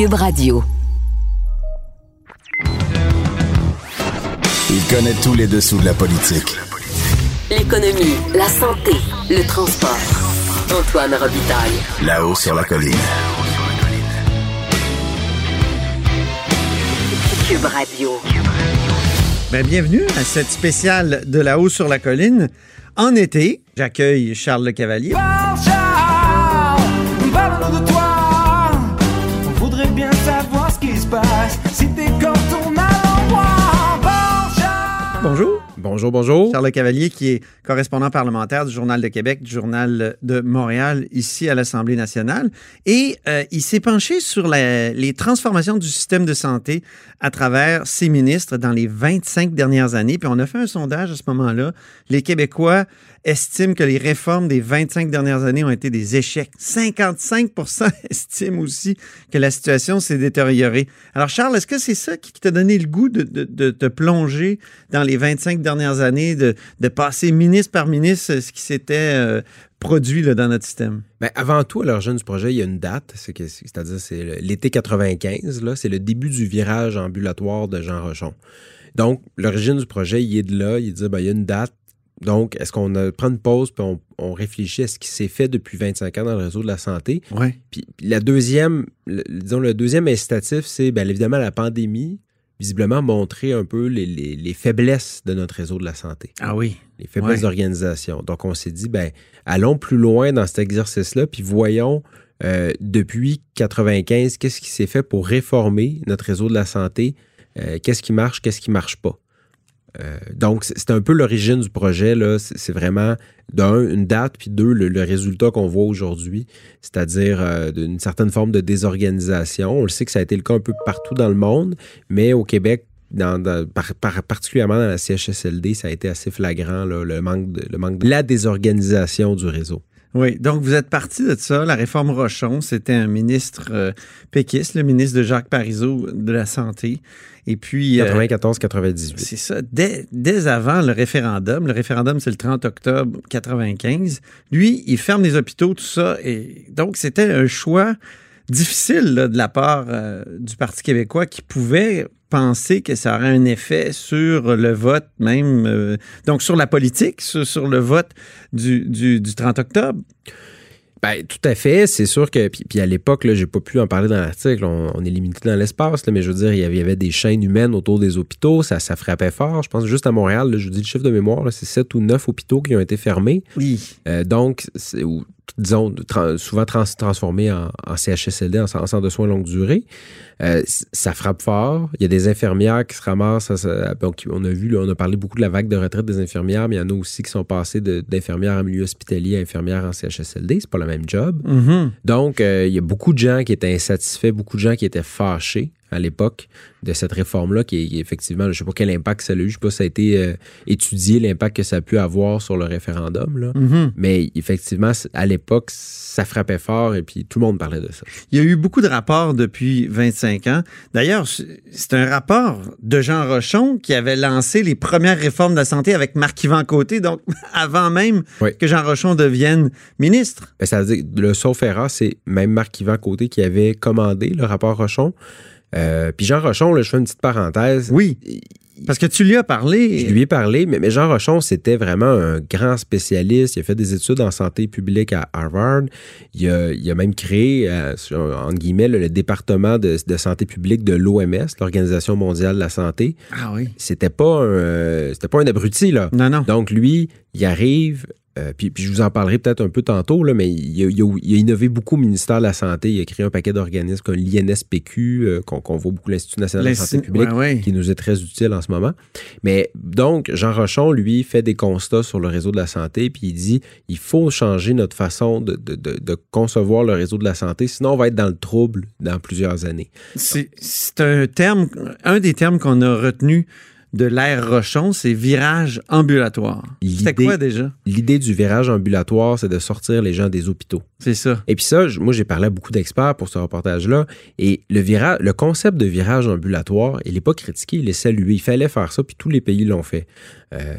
Cube Radio. Il connaît tous les dessous de la politique. L'économie, la santé, le transport. Antoine Robitaille. Là-haut sur la colline. Cube Radio. Ben, bienvenue à cette spéciale de là-haut sur la colline. En été, j'accueille Charles Le Cavalier. Bonjour. Bonjour. Charles Le Cavalier, qui est correspondant parlementaire du Journal de Québec, du Journal de Montréal, ici à l'Assemblée nationale. Et euh, il s'est penché sur les transformations du système de santé à travers ses ministres dans les 25 dernières années. Puis on a fait un sondage à ce moment-là. Les Québécois estiment que les réformes des 25 dernières années ont été des échecs. 55% estiment aussi que la situation s'est détériorée. Alors, Charles, est-ce que c'est ça qui t'a donné le goût de, te plonger dans les 25 dernières années, de, de passer ministre par ministre ce qui s'était euh, produit dans notre système? Ben, avant tout, à l'origine du projet, il y a une date, c'est-à-dire c'est l'été 95, là, c'est le début du virage ambulatoire de Jean Rochon. Donc, l'origine du projet, il est de là, il dit, ben, il y a une date, donc est-ce qu'on prend une pause puis on, on réfléchit à ce qui s'est fait depuis 25 ans dans le réseau de la santé? Oui. Puis puis la deuxième, le- disons, le deuxième incitatif, c'est bien évidemment la pandémie, visiblement montrer un peu les, les- les faiblesses de notre réseau de la santé. Ah oui. les faiblesses Ouais. d'organisation. Donc, on s'est dit, ben, allons plus loin dans cet exercice-là, puis voyons euh, depuis 95, qu'est-ce qui s'est fait pour réformer notre réseau de la santé, euh, qu'est-ce qui marche, qu'est-ce qui marche pas? Euh, donc, c'est un peu l'origine du projet. C'est vraiment, d'un, une date, puis deux, le, résultat qu'on voit aujourd'hui, c'est-à-dire euh, d'une certaine forme de désorganisation. On le sait que ça a été le cas un peu partout dans le monde, mais au Québec, particulièrement dans la CHSLD, ça a été assez flagrant, le, manque le manque de la désorganisation du réseau. Oui, donc vous êtes parti de ça. La réforme Rochon, c'était un ministre euh, péquiste, le ministre de Jacques Parizeau de la Santé. Et puis, euh, 94-98. c'est ça, dès, dès avant le référendum, le référendum c'est le 30 octobre 95, lui, il ferme les hôpitaux, tout ça. Et donc, c'était un choix difficile là, de la part euh, du Parti québécois qui pouvait penser que ça aurait un effet sur le vote même, euh, donc sur la politique, sur, sur le vote du, du, du 30 octobre? Ben, tout à fait. C'est sûr que, puis, puis à l'époque, là, j'ai pas pu en parler dans l'article. On, on est limité dans l'espace, là, mais je veux dire, il y avait, il y avait des chaînes humaines autour des hôpitaux. Ça, ça frappait fort. Je pense juste à Montréal, là, je vous dis le chiffre de mémoire, c'est sept ou neuf hôpitaux qui ont été fermés. Oui. Euh, donc, c'est- disons, tra- souvent trans- transformés en, en CHSLD, en, en centre de soins longue durée. Euh, ça frappe fort. Il y a des infirmières qui se ramassent. à donc, on a vu, là, on a parlé beaucoup de la vague de retraite des infirmières, mais il y en a aussi qui sont passées d'infirmières en milieu hospitalier à infirmières en CHSLD. C'est pas le même job. Mhm. Donc, euh, il y a beaucoup de gens qui étaient insatisfaits, beaucoup de gens qui étaient fâchés à l'époque de cette réforme-là, qui effectivement, je ne sais pas quel impact ça a eu, je ne sais pas si ça a été euh, étudié, l'impact que ça a pu avoir sur le référendum, là. Mhm. mais effectivement, à l'époque, ça frappait fort et puis tout le monde parlait de ça. Il y a eu beaucoup de rapports depuis 25 ans. D'ailleurs, c'est un rapport de Jean Rochon qui avait lancé les premières réformes de la santé avec Marc-Yvan Côté, donc avant même Oui. que Jean Rochon devienne ministre. Ben, ça veut dire que le sauf erreur, c'est même Marc-Yvan Côté qui avait commandé le rapport Rochon. Euh, puis Jean Rochon, là, je fais une petite parenthèse. Oui, parce que tu lui as parlé. Je lui ai parlé, mais, mais Jean Rochon, c'était vraiment un grand spécialiste. Il a fait des études en santé publique à Harvard. Il a, il a même créé, euh, entre guillemets, le, le département de, de santé publique de l'OMS, l'Organisation mondiale de la santé. Ah oui. C'était pas un, euh, c'était pas un abruti, là. Non, non. Donc, lui, il arrive euh, puis, puis je vous en parlerai peut-être un peu tantôt, là, mais il a, il a- il a innové beaucoup au ministère de la Santé. Il a créé un paquet d'organismes comme l'INSPQ, euh, qu'on voit beaucoup l'Institut national de la santé publique, ouais, ouais. qui nous est très utile en ce moment. Mais donc, Jean Rochon, lui, fait des constats sur le réseau de la santé, puis il dit il faut changer notre façon de, de- de- de concevoir le réseau de la santé, sinon on va être dans le trouble dans plusieurs années. C'est c'est un terme, un des termes qu'on a retenu de l'ère Rochon, c'est virage ambulatoire. C'était quoi déjà? L'idée du virage ambulatoire, c'est de sortir les gens des hôpitaux. C'est ça. Et puis ça, moi, j'ai parlé à beaucoup d'experts pour ce reportage-là. Et le, virage, le concept de virage ambulatoire, il n'est pas critiqué, il est salué. Il fallait faire ça, puis tous les pays l'ont fait. Euh,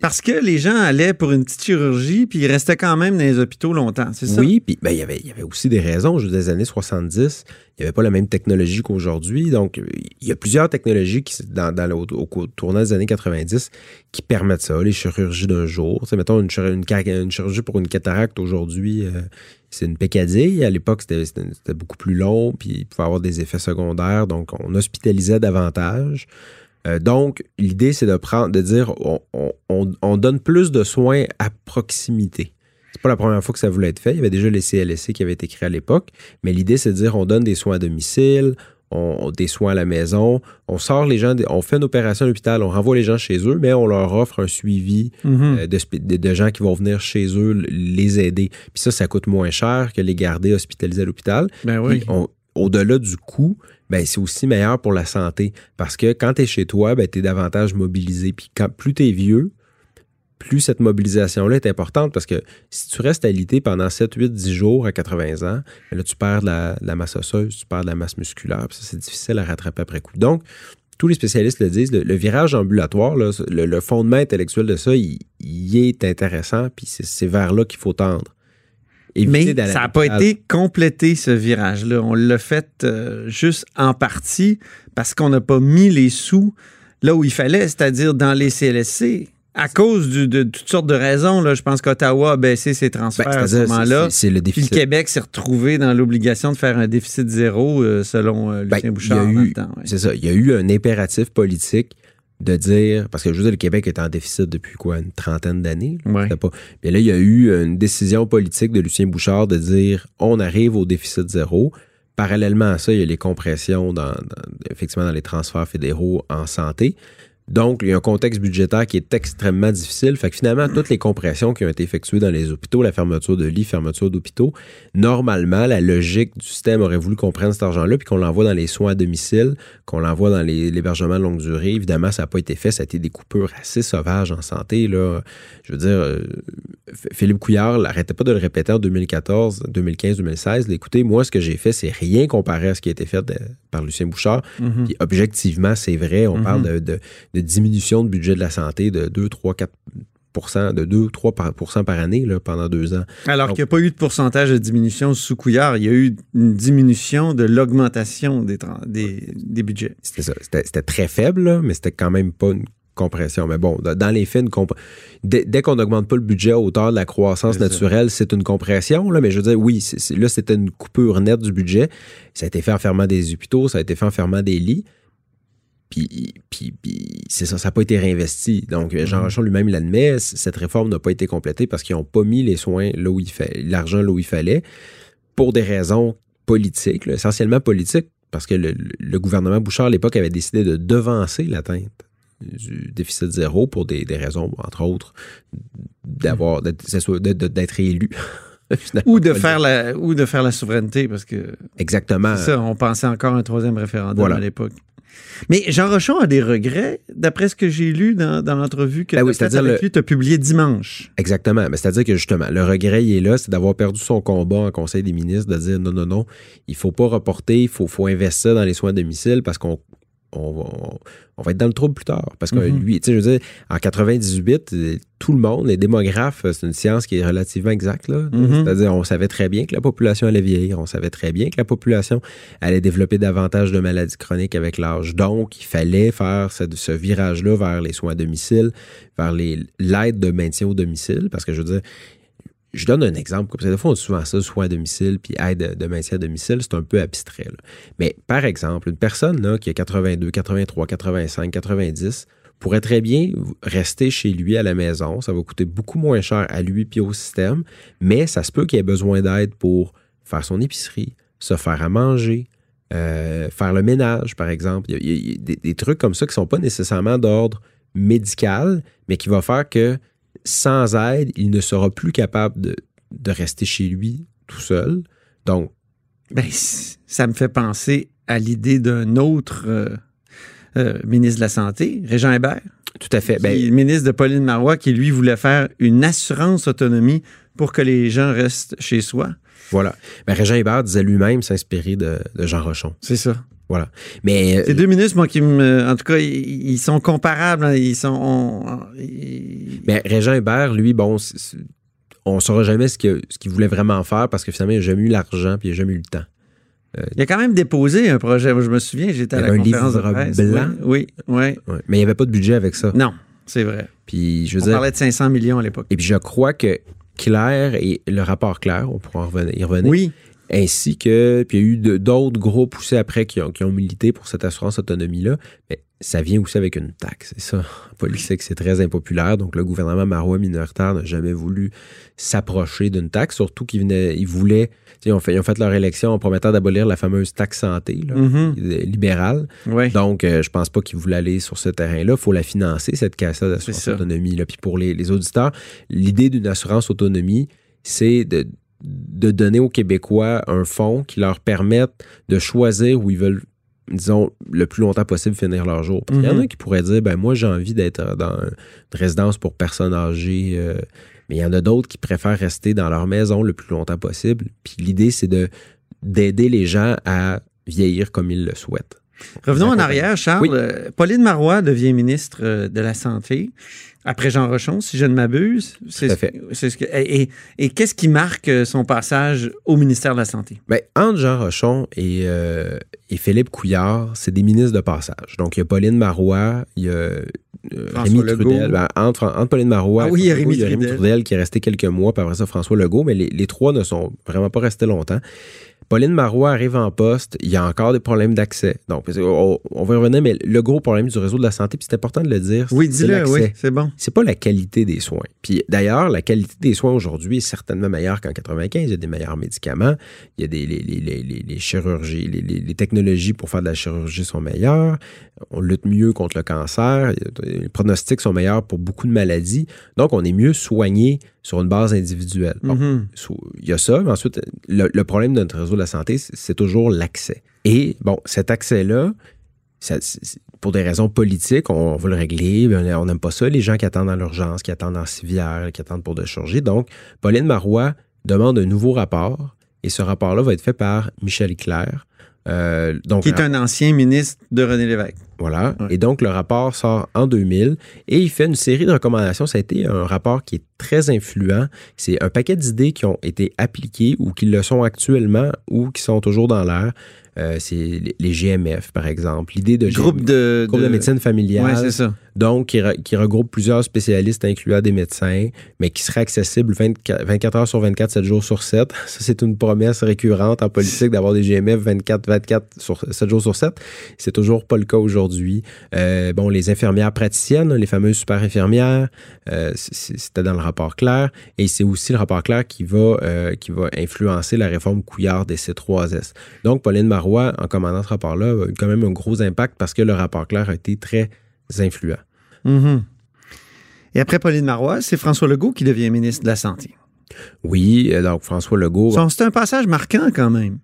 Parce que les gens allaient pour une petite chirurgie, puis ils restaient quand même dans les hôpitaux longtemps, c'est ça? oui, puis ben, il y avait- il y avait aussi des raisons. Je veux dire, des années 70, il n'y avait pas la même technologie qu'aujourd'hui. Donc, il y a plusieurs technologies qui, dans, dans le- au, au cours- tournant des années 90 qui permettent ça. Les chirurgies d'un jour. Tu sais, mettons, une, une chirurgie pour une cataracte aujourd'hui, euh, c'est une pécadille. À l'époque, c'était beaucoup plus long, puis il pouvait avoir des effets secondaires. Donc, on hospitalisait davantage. Euh, donc, l'idée, c'est de dire, on donne plus de soins à proximité. C'est pas la première fois que ça voulait être fait. Il y avait déjà les CLSC qui avaient été créés à l'époque. Mais l'idée, c'est de dire, on donne des soins à domicile, on, des soins à la maison, on sort les gens, on fait une opération à l'hôpital, on renvoie les gens chez eux, mais on leur offre un suivi Mhm. euh, de, gens qui vont venir chez eux les aider. Puis ça, ça coûte moins cher que les garder hospitalisés à l'hôpital. Ben oui. Au-delà du coût, ben, c'est aussi meilleur pour la santé. Parce que quand tu es chez toi, ben, tu es davantage mobilisé. Puis quand, plus tu es vieux, plus cette mobilisation-là est importante parce que si tu restes alité pendant 7, 8, 10 jours à 80 ans, ben là, tu perds de la, de la masse osseuse, tu perds de la masse musculaire. Puis ça, c'est difficile à rattraper après coup. Donc, tous les spécialistes le disent, le, le virage ambulatoire, là, le, le fondement intellectuel de ça, il, il est intéressant, puis c'est c'est vers là qu'il faut tendre. Éviter Mais ça n'a pas été complété, ce virage-là. On l'a fait euh, juste en partie parce qu'on n'a pas mis les sous là où il fallait, c'est-à-dire dans les CLSC. À cause du- de, toutes sortes de raisons, là, je pense qu'Ottawa a baissé ses transferts Ben, à ce moment-là. c'est- le Puis le déficit. Québec s'est retrouvé dans l'obligation de faire un déficit zéro, euh, selon euh, Ben, Lucien y Bouchard. ouais. C'est ça. Il y a eu un impératif politique de dire, parce que je veux dire, le Québec est en déficit depuis quoi, une trentaine d'années. Ouais. Pas- Mais là, il y a eu une décision politique de Lucien Bouchard de dire, on arrive au déficit zéro. Parallèlement à ça, il y a les compressions dans, dans- effectivement dans les transferts fédéraux en santé. Donc, il y a un contexte budgétaire qui est extrêmement difficile. Fait que finalement, toutes les compressions qui ont été effectuées dans les hôpitaux, la fermeture de lits, fermeture d'hôpitaux, normalement, la logique du système aurait voulu qu'on prenne cet argent-là puis qu'on l'envoie dans les soins à domicile, qu'on l'envoie dans l'hébergement de longue durée. Évidemment, ça n'a pas été fait. Ça a été des coupures assez sauvages en santé. Je veux dire, euh, Philippe Couillard n'arrêtait pas de le répéter en 2014, 2015, 2016. Là, Écoutez, moi, ce que j'ai fait, c'est rien comparé à ce qui a été fait par Lucien Bouchard. Mhm. Puis objectivement, c'est vrai. On Mhm. parle de, de- de diminution de budget de la santé de 2, 3, 4 de 2 3 par, par année là, pendant deux ans. Alors Donc- qu'il n'y a pas eu de pourcentage de diminution sous couillard, il y a eu une diminution de l'augmentation des, tran- des, des budgets. C'était ça. C'était c'était très faible, là, mais c'était quand même pas une compression. Mais bon, dans les faits, comp- dès, dès qu'on n'augmente pas le budget à hauteur de la croissance naturelle, c'est une compression. Là, mais je veux dire, oui, là, c'était une coupure nette du budget. Ça a été fait en fermant des hôpitaux, ça a été fait en fermant des lits. Puis, puis, puis c'est ça, ça n'a pas été réinvesti. Donc, Jean Rochon lui-même l'admet, cette réforme n'a pas été complétée parce qu'ils n'ont pas mis les soins là où il fait, l'argent là où il fallait, pour des raisons politiques, là, essentiellement politiques, parce que le, le gouvernement Bouchard à l'époque avait décidé de devancer l'atteinte du déficit zéro pour des, des raisons, entre autres, d'avoir d'être élu. Ou de, faire la, ou de faire la souveraineté, parce que Exactement. c'est ça, on pensait encore à un troisième référendum Voilà. à l'époque. Mais Jean Rochon a des regrets, d'après ce que j'ai lu dans, dans l'entrevue que Ben oui, tu as le- publié dimanche. Exactement. Mais c'est-à-dire que justement, le regret, il est là, c'est d'avoir perdu son combat en Conseil des ministres, de dire non, non, non, il faut pas reporter, il faut, faut investir dans les soins à domicile parce qu'on on va, on va être dans le trouble plus tard. Parce que Mhm. lui, tu sais, je veux dire, en 98, euh, tout le monde, les démographes, c'est une science qui est relativement exacte. Mhm. C'est-à-dire, on savait très bien que la population allait vieillir, on savait très bien que la population allait développer davantage de maladies chroniques avec l'âge. Donc, il fallait faire ce, ce virage-là vers les soins à domicile, vers les- l'aide de maintien au domicile. Parce que je veux dire, je donne un exemple, comme ça, des fois, on dit souvent ça, soins à domicile, puis aide de maintien à domicile, c'est un peu abstrait. Mais par exemple, une personne qui a 82, 83, 85, 90, pourrait très bien rester chez lui à la maison. Ça va coûter beaucoup moins cher à lui puis au système, mais ça se peut qu'il ait besoin d'aide pour faire son épicerie, se faire à manger, euh, faire le ménage, par exemple. Il y a, des trucs comme ça qui ne sont pas nécessairement d'ordre médical, mais qui va faire que sans aide, il ne sera plus capable de, de rester chez lui tout seul. Donc, Ben, ça me fait penser à l'idée d'un autre euh, euh, ministre de la Santé, Régent Hébert, tout à fait. qui Ben, est le ministre de Pauline Marois, qui lui voulait faire une assurance autonomie pour que les gens restent chez soi. voilà. Ben, Régent Hébert disait lui-même s'inspirer de, de Jean Rochon. C'est ça. Voilà. Mais euh, Ces deux ministres, moi, qui me. En tout cas, ils, ils sont comparables. hein, Ils sont. on- ils- Mais Régent Hébert, lui, bon, on ne saura jamais ce qu'il voulait vraiment faire parce que finalement, il n'a jamais eu l'argent puis il n'a jamais eu le temps. il a quand même déposé un projet. Moi, je me souviens, j'étais à la conférence de livre presse. blanc. Oui, oui. Ouais. Mais il n'y avait pas de budget avec ça. Non, c'est vrai. Puis je veux On dire, parlait de 500 millions à l'époque. et puis je crois que Claire et le rapport Claire, on pourra y revenir, Oui, ainsi que, puis il y a eu d'autres groupes aussi après qui ont, qui ont milité pour cette assurance autonomie-là, mais ça vient aussi avec une taxe. C'est ça, en politique, c'est très impopulaire. Donc, le gouvernement marois minoritaire n'a jamais voulu s'approcher d'une taxe, surtout qu'ils venaient, ils voulaient, tu sais, ils ont fait, ils ont fait leur élection en promettant d'abolir la fameuse taxe santé, là, Mhm. libérale. oui. Donc, euh, je pense pas qu'ils voulaient aller sur ce terrain-là. Il faut la financer, cette caisse d'assurance autonomie. Là. Puis pour les, les auditeurs, l'idée d'une assurance autonomie, c'est de, de donner aux Québécois un fonds qui leur permette de choisir où ils veulent disons, le plus longtemps possible finir leur jour. Parce qu'il y en Mhm. a qui pourraient dire, ben moi, j'ai envie d'être dans une résidence pour personnes âgées, euh, mais il y en a d'autres qui préfèrent rester dans leur maison le plus longtemps possible. Puis l'idée, c'est de d'aider les gens à vieillir comme ils le souhaitent. Revenons en arrière, Charles. Oui. Euh, Pauline Marois devient ministre euh, de la Santé après Jean Rochon, si je ne m'abuse. C'est ce- ce que- et et- et qu'est-ce qui marque euh, son passage au ministère de la Santé? Ben, entre Jean Rochon et, euh, et Philippe Couillard, c'est des ministres de passage. Donc, il y a Pauline Marois, il y a Rémi Legault. Trudel. Ben, entre, entre Pauline Marois Ah et oui, il y a François Rémi Trudel. Trudel qui est resté quelques mois, puis après ça, François Legault, mais les, les trois ne sont vraiment pas restés longtemps. Pauline Marois arrive en poste, il y a encore des problèmes d'accès. Donc, on, on va y revenir, mais le gros problème du réseau de la santé, puis c'est important de le dire, Oui, c'est dis-le, oui, c'est bon. c'est pas la qualité des soins. Puis d'ailleurs, la qualité des soins aujourd'hui est certainement meilleure qu'en 95. Il y a des meilleurs médicaments, il y a des les, les- les- les- les chirurgies, les technologies pour faire de la chirurgie sont meilleures. On lutte mieux contre le cancer. Les pronostics sont meilleurs pour beaucoup de maladies. Donc, on est mieux soigné sur une base individuelle. Bon, Mhm. sous- il y a ça, mais ensuite, le, le problème de notre réseau de la santé, c'est toujours l'accès. Et bon, cet accès-là, pour des raisons politiques, on, on va le régler. mais On n'aime pas ça, les gens qui attendent dans l'urgence, qui attendent en civière, qui attendent pour de. Donc, Pauline Marois demande un nouveau rapport, et ce rapport-là va être fait par Michel Claire. Euh, donc, Qui est un ancien ministre de René Lévesque. voilà. Ouais. Et donc, le rapport sort en 2000 et il fait une série de recommandations. Ça a été un rapport qui est très influent. C'est un paquet d'idées qui ont été appliquées ou qui le sont actuellement ou qui sont toujours dans l'air. Euh, c'est les- GMF, par exemple. L'idée de Groupe de, groupe de médecine familiale Oui, c'est ça. Donc qui, re- qui regroupe plusieurs spécialistes, incluant des médecins, mais qui serait accessible 24, 24 heures sur 24, 7 jours sur 7. Ça, c'est une promesse récurrente en politique d'avoir des GMF 24, 24 sur 7 jours sur 7. C'est toujours pas le cas aujourd'hui. Euh, bon, les infirmières praticiennes, les fameuses super infirmières, euh, c'était dans le rapport clair. Et c'est aussi le rapport clair qui va, euh, qui va influencer la réforme Couillard des C3S. Donc, Pauline Marois, en commandant ce rapport-là, a eu quand même un gros impact parce que le rapport clair a été très influent. Mhm. Et après Pauline Marois, c'est François Legault qui devient ministre de la Santé. Oui, euh, donc François Legault, C'est un passage marquant quand même.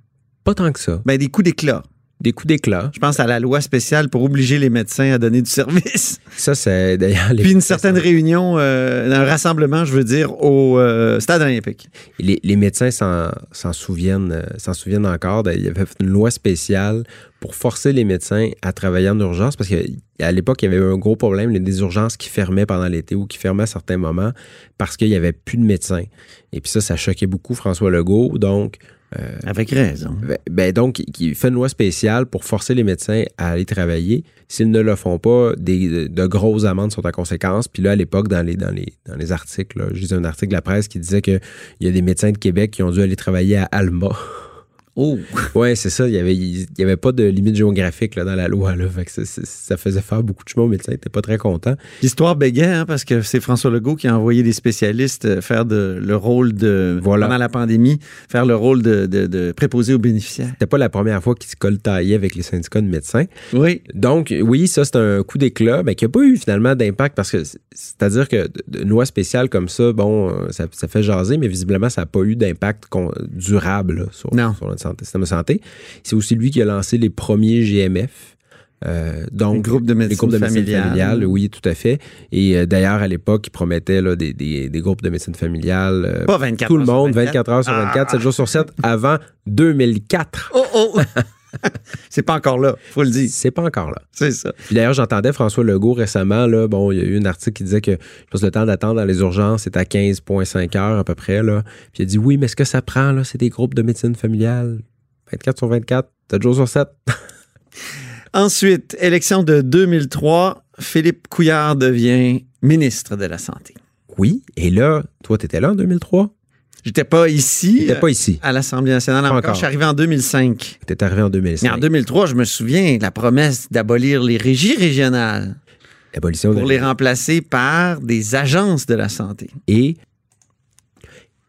pas tant que ça. Ben, des coups d'éclat. Des coups d'éclat. Je pense à la loi spéciale pour obliger les médecins à donner du service. Ça, c'est d'ailleurs... les- Puis une certaine réunion, euh, un rassemblement, je veux dire, au euh, stade olympique. Les, les médecins s'en souviennent, euh, s'en souviennent encore. Il y avait une loi spéciale pour forcer les médecins à travailler en urgence parce qu'à l'époque, il y avait un gros problème, il y a des urgences qui fermaient pendant l'été ou qui fermaient à certains moments parce qu'il n'y avait plus de médecins. Et puis ça, ça choquait beaucoup François Legault. Donc, Avec raison. Ben, ben donc, qui fait une loi spéciale pour forcer les médecins à aller travailler. S'ils ne le font pas, des, de grosses amendes sont en conséquence. Puis là, à l'époque, dans les, dans les, dans les articles, je lisais un article de la presse qui disait qu'il y a des médecins de Québec qui ont dû aller travailler à Alma. Oh! Ouais, c'est ça. Il n'y avait, il y avait pas de limite géographique là, dans la loi. Là. Fait que ça, faisait faire beaucoup de chemin au médecin. Il n'était pas très content. L'histoire bégait, hein, parce que c'est François Legault qui a envoyé des spécialistes euh, faire de, le rôle de, Voilà. pendant la pandémie, faire le rôle de, de, de préposé aux bénéficiaires. C'était pas la première fois qu'il se coltaillait avec les syndicats de médecins. Oui. Donc, oui, ça, c'est un coup d'éclat, mais qui n'a pas eu finalement d'impact parce que, c'est- c'est-à-dire que une loi spéciale comme ça, bon, euh, ça, ça fait jaser, mais visiblement, ça n'a pas eu d'impact durable là, sur, Non. sur notre santé, système de santé. C'est aussi lui qui a lancé les premiers GMF. euh, donc, Les groupes de médecine les groupes de médecine familiale. familiale, oui, tout à fait. Et euh, d'ailleurs, à l'époque, il promettait là, des, des- des groupes de médecine familiale. euh, Pas 24 tout le monde, 24. 24 heures sur 24, 7 jours sur 7, avant 2004. Oh, oh! c'est pas encore là, faut le dire. C'est pas encore là. C'est ça. Puis d'ailleurs, j'entendais François Legault récemment, là, bon, il y a eu un article qui disait que je pense que le temps d'attente dans les urgences est à 15,5 heures à peu près. Là. Puis il a dit oui, mais ce que ça prend, là, c'est des groupes de médecine familiale. 24 sur 24, 7 jours sur 7. Ensuite, élection de 2003, Philippe Couillard devient ministre de la Santé. Oui, et là, toi, tu étais là en 2003? J'étais pas ici. Euh, pas ici. à l'Assemblée nationale encore. encore. Je suis arrivé en 2005. Tu es arrivé en Mais 2005. en 2003, je me souviens de la promesse d'abolir les régies régionales L'abolition de pour les remplacer par des agences de la santé. Et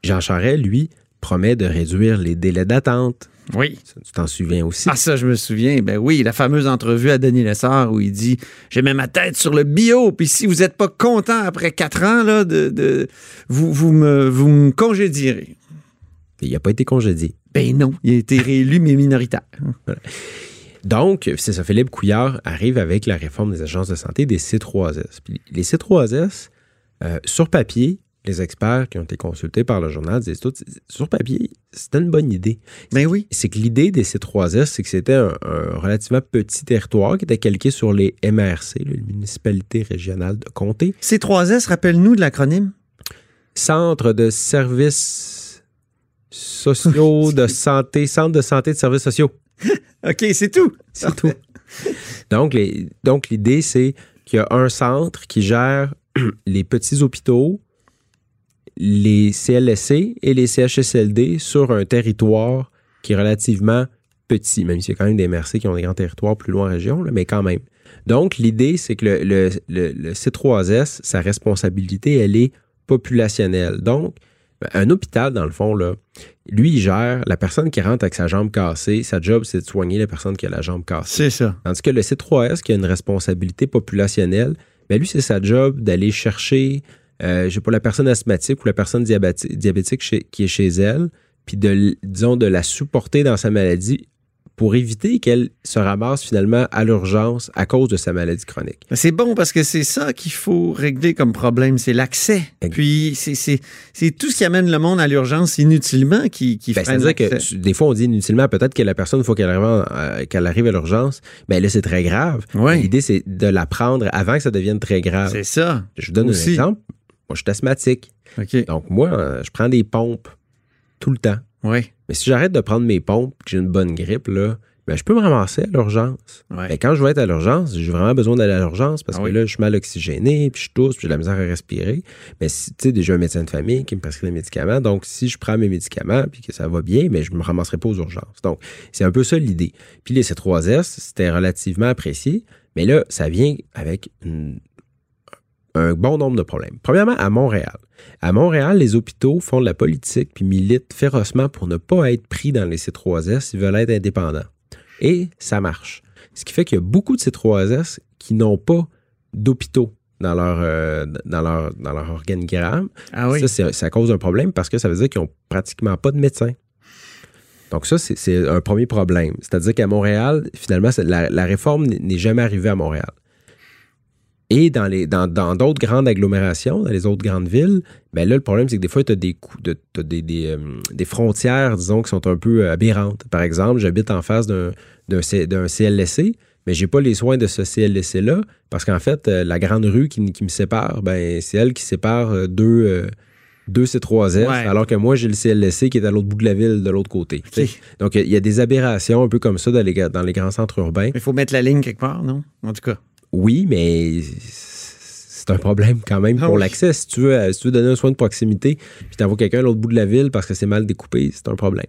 Jean Charest, lui, promet de réduire les délais d'attente. Oui. Ça, Tu t'en souviens aussi. Ah, ça, je me souviens. Ben oui, la fameuse entrevue à Denis Lessard où il dit J'ai mis ma tête sur le bio, puis si vous n'êtes pas content après quatre ans, là, de, de- vous, vous, me, vous me congédierez. Il n'a pas été congédié. Ben non, il a été réélu, mais minoritaire. Donc, c'est ça, Philippe Couillard arrive avec la réforme des agences de santé des C3S. Puis les C3S, euh, sur papier, les experts qui ont été consultés par le journal disent tout, sur papier, c'était une bonne idée. Ben oui. C'est que l'idée des C3S, c'est que c'était un, un relativement petit territoire qui était calqué sur les MRC, les municipalités régionales de comté. C3S, rappelle-nous de l'acronyme. Centre de services sociaux de santé, centre de santé de services sociaux. OK, c'est tout. C'est tout. Donc, les- donc l'idée, c'est qu'il y a un centre qui gère les petits hôpitaux, les CLSC et les CHSLD sur un territoire qui est relativement petit, même s'il y a quand même des MRC qui ont des grands territoires plus loin en région, là, mais quand même. Donc, l'idée, c'est que le, le- le- le C3S, sa responsabilité, elle est populationnelle. Donc, un hôpital, dans le fond, là, lui, il gère la personne qui rentre avec sa jambe cassée. Sa job, c'est de soigner la personne qui a la jambe cassée. C'est ça. Tandis que le C3S, qui a une responsabilité populationnelle, ben lui, c'est sa job d'aller chercher, euh, pas, la personne asthmatique ou la personne diabétique chez- qui est chez elle, puis de, disons, de la supporter dans sa maladie pour éviter qu'elle se ramasse finalement à l'urgence à cause de sa maladie chronique. Ben, C'est bon parce que c'est ça qu'il faut régler comme problème, c'est l'accès. Puis c'est- c'est c'est tout ce qui amène le monde à l'urgence inutilement qui, qui Ben, C'est-à-dire que tu- des fois, on dit inutilement, peut-être que la personne, il faut qu'elle arrive, euh, qu'elle arrive à l'urgence, mais là, c'est très grave. Ouais. L'idée, c'est de la prendre avant que ça devienne très grave. C'est ça. Je vous donne Aussi. un exemple. Moi, je suis asthmatique. Donc, moi, euh, je prends des pompes tout le temps. Oui. Mais si j'arrête de prendre mes pompes, que j'ai une bonne grippe, là, ben, je peux me ramasser à l'urgence. Ouais. Mais quand je vais être à l'urgence, j'ai vraiment besoin d'aller à l'urgence parce Ah que oui. là, je suis mal oxygéné, puis je tousse, puis j'ai de la misère à respirer. Mais si, tu sais, déjà un médecin de famille qui me prescrit des médicaments. Donc, si je prends mes médicaments, puis que ça va bien, mais je me ramasserai pas aux urgences. Donc, c'est un peu ça l'idée. Puis les C3S, c'était relativement apprécié. Mais là, ça vient avec une- un bon nombre de problèmes. Premièrement, à Montréal. À Montréal, les hôpitaux font de la politique puis militent férocement pour ne pas être pris dans les C3S s'ils veulent être indépendants. Et ça marche. Ce qui fait qu'il y a beaucoup de C3S qui n'ont pas d'hôpitaux dans leur, euh, dans, leur, dans leur organigramme. Ah oui. Ça, ça cause un problème parce que ça veut dire qu'ils n'ont pratiquement pas de médecins. Donc ça, c'est- un premier problème. C'est-à-dire qu'à Montréal, finalement, la, la réforme n'est jamais arrivée à Montréal. Et dans les dans dans d'autres grandes agglomérations, dans les autres grandes villes, ben là, le problème, c'est que des fois, tu as des, de- t'as des, des, euh, des frontières, disons, qui sont un peu euh, aberrantes. Par exemple, j'habite en face d'un d'un CLSC, mais j'ai pas les soins de ce CLSC-là, parce qu'en fait, euh, la grande rue qui, qui me sépare, ben c'est elle qui sépare deux, euh, deux C3S, Ouais. alors que moi, j'ai le CLSC qui est à l'autre bout de la ville, de l'autre côté. Donc, il y a des aberrations un peu comme ça dans les, dans les grands centres urbains. Il faut mettre la ligne quelque part, non? En tout cas. Oui, mais c'est un problème quand même Ah pour oui. l'accès. Si tu, veux, euh, si tu veux donner un soin de proximité, puis t'envoies quelqu'un à l'autre bout de la ville parce que c'est mal découpé, c'est un problème.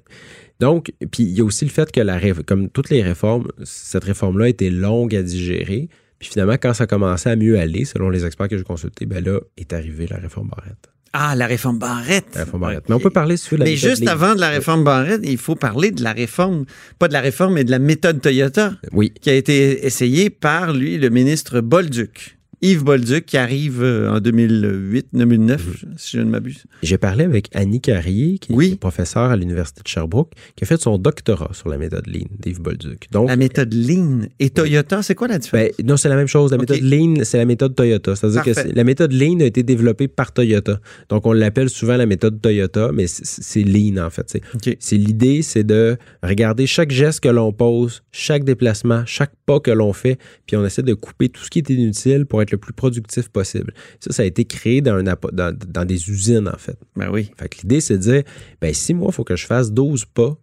Donc, puis il y a aussi le fait que, la, ré- comme toutes les réformes, cette réforme-là a été longue à digérer. Puis finalement, quand ça commençait à mieux aller, selon les experts que j'ai consultés, ben là est arrivée la réforme Barrette. Ah, la réforme Barrette. La réforme Barrette. Mais on peut parler sur la Mais juste avant de la réforme Barrette, il faut parler de la réforme, pas de la réforme, mais de la méthode Toyota Oui, qui a été essayée par, lui, le ministre Bolduc. Yves Bolduc, qui arrive euh, en 2008-2009, si je ne m'abuse. j'ai parlé avec Annie Carrier, qui Oui. est professeure à l'Université de Sherbrooke, qui a fait son doctorat sur la méthode Lean d'Yves Bolduc. Donc, La méthode Lean et Toyota, c'est quoi la différence? Ben, non, c'est la même chose. La méthode Lean, c'est la méthode Toyota. C'est-à-dire que la méthode Lean a été développée par Toyota. Donc, on l'appelle souvent la méthode Toyota, mais c'est- Lean, en fait. C'est l'idée, c'est de regarder chaque geste que l'on pose, chaque déplacement, chaque pas que l'on fait, puis on essaie de couper tout ce qui est inutile pour être le plus productif possible. Ça, ça a été créé dans, un app- dans, dans des usines, en fait. Ben oui. Fait que l'idée, c'est de dire, ben, si moi, il faut que je fasse 12 pas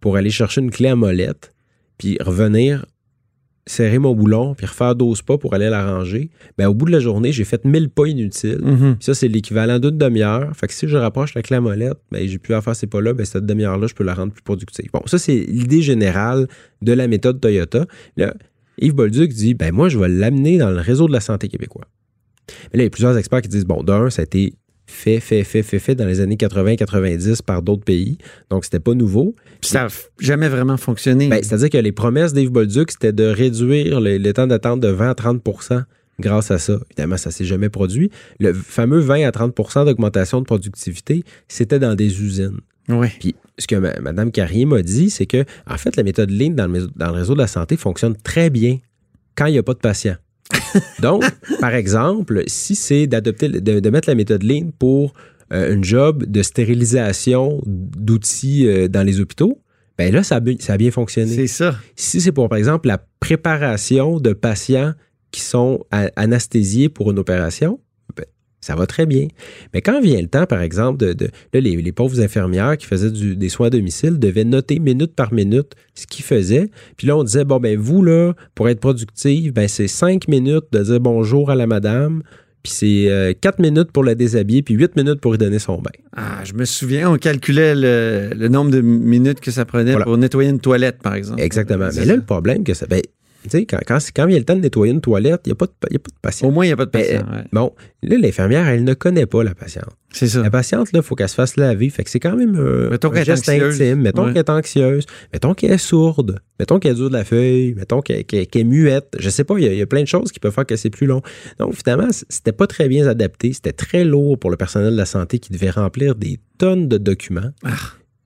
pour aller chercher une clé à molette, puis revenir serrer mon boulon, puis refaire 12 pas pour aller la ranger, ben, au bout de la journée, j'ai fait 1000 pas inutiles. Mhm. Puis ça, c'est l'équivalent d'une demi-heure. Fait que si je rapproche la clé à molette, ben, j'ai pu à faire ces pas-là, ben, cette demi-heure-là, je peux la rendre plus productive. Bon, ça, c'est l'idée générale de la méthode Toyota. Là, Yves Bolduc dit, ben, moi, je vais l'amener dans le réseau de la santé québécois. Mais là, il y a plusieurs experts qui disent, bon, d'un, ça a été fait, fait, fait, fait, fait dans les années 80-90 par d'autres pays. Donc, c'était pas nouveau. Puis ça n'a jamais vraiment fonctionné. Ben, C'est-à-dire que les promesses d'Yves Bolduc, c'était de réduire le, le temps d'attente de 20 à 30% grâce à ça. Évidemment, ça s'est jamais produit. Le fameux 20 à 30% d'augmentation de productivité, c'était dans des usines. oui. Puis, ce que Mme Carrier m'a dit, c'est que, en fait, la méthode Lean dans le, dans le réseau de la santé fonctionne très bien quand il n'y a pas de patients. Donc, par exemple, si c'est d'adopter, de, de mettre la méthode Lean pour euh, un job de stérilisation d'outils euh, dans les hôpitaux, ben là, ça a, bien- ça a bien fonctionné. C'est ça. Si c'est pour, par exemple, la préparation de patients qui sont anesthésiés pour une opération, ça va très bien. Mais quand vient le temps, par exemple, de, de- là, les, les pauvres infirmières qui faisaient du- des soins à domicile devaient noter minute par minute ce qu'ils faisaient. Puis là, on disait, bon, ben vous, là, pour être productive, ben c'est cinq minutes de dire bonjour à la madame, puis c'est euh, quatre minutes pour la déshabiller, puis huit minutes pour lui donner son bain. Ah, je me souviens, on calculait le, le nombre de minutes que ça prenait Voilà. pour nettoyer une toilette, par exemple. Exactement. Mais là, ça. le problème, que ça, ben, tu sais, quand, quand, quand vient le temps de nettoyer une toilette, il n'y a, pas de- il y a pas de patient. Au moins, il n'y a pas de Ben, patient. ouais. Bon, là, l'infirmière, elle ne connaît pas la patiente. C'est ça. La patiente, là, il faut qu'elle se fasse laver. Fait que c'est quand même euh, Mettons un geste anxieuse. intime. Mettons Ouais. qu'elle est anxieuse. Mettons qu'elle est sourde. Mettons qu'elle dure de la feuille. Mettons qu'elle est muette. Je sais pas, il y, a, y a plein de choses qui peuvent faire que c'est plus long. Donc, finalement, c'était pas très bien adapté. C'était très lourd pour le personnel de la santé qui devait remplir des tonnes de documents. Ah.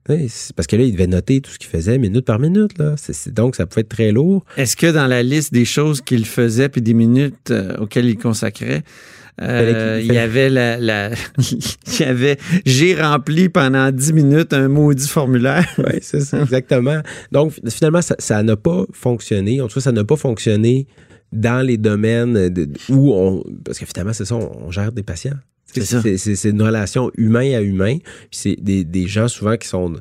Parce que là, il devait noter tout ce qu'il faisait minute par minute. Là. Donc, ça pouvait être très lourd. Est-ce que dans la liste des choses qu'il faisait puis des minutes euh, auxquelles il consacrait, euh, il y avait la, la- il y avait j'ai rempli pendant 10 minutes un maudit formulaire? Oui, c'est ça, exactement. Donc, finalement, ça ça n'a pas fonctionné. En tout cas, ça n'a pas fonctionné dans les domaines de- où on. Parce que finalement, c'est ça, on, on gère des patients. C'est une relation humain à humain. C'est des, des gens souvent qui sont.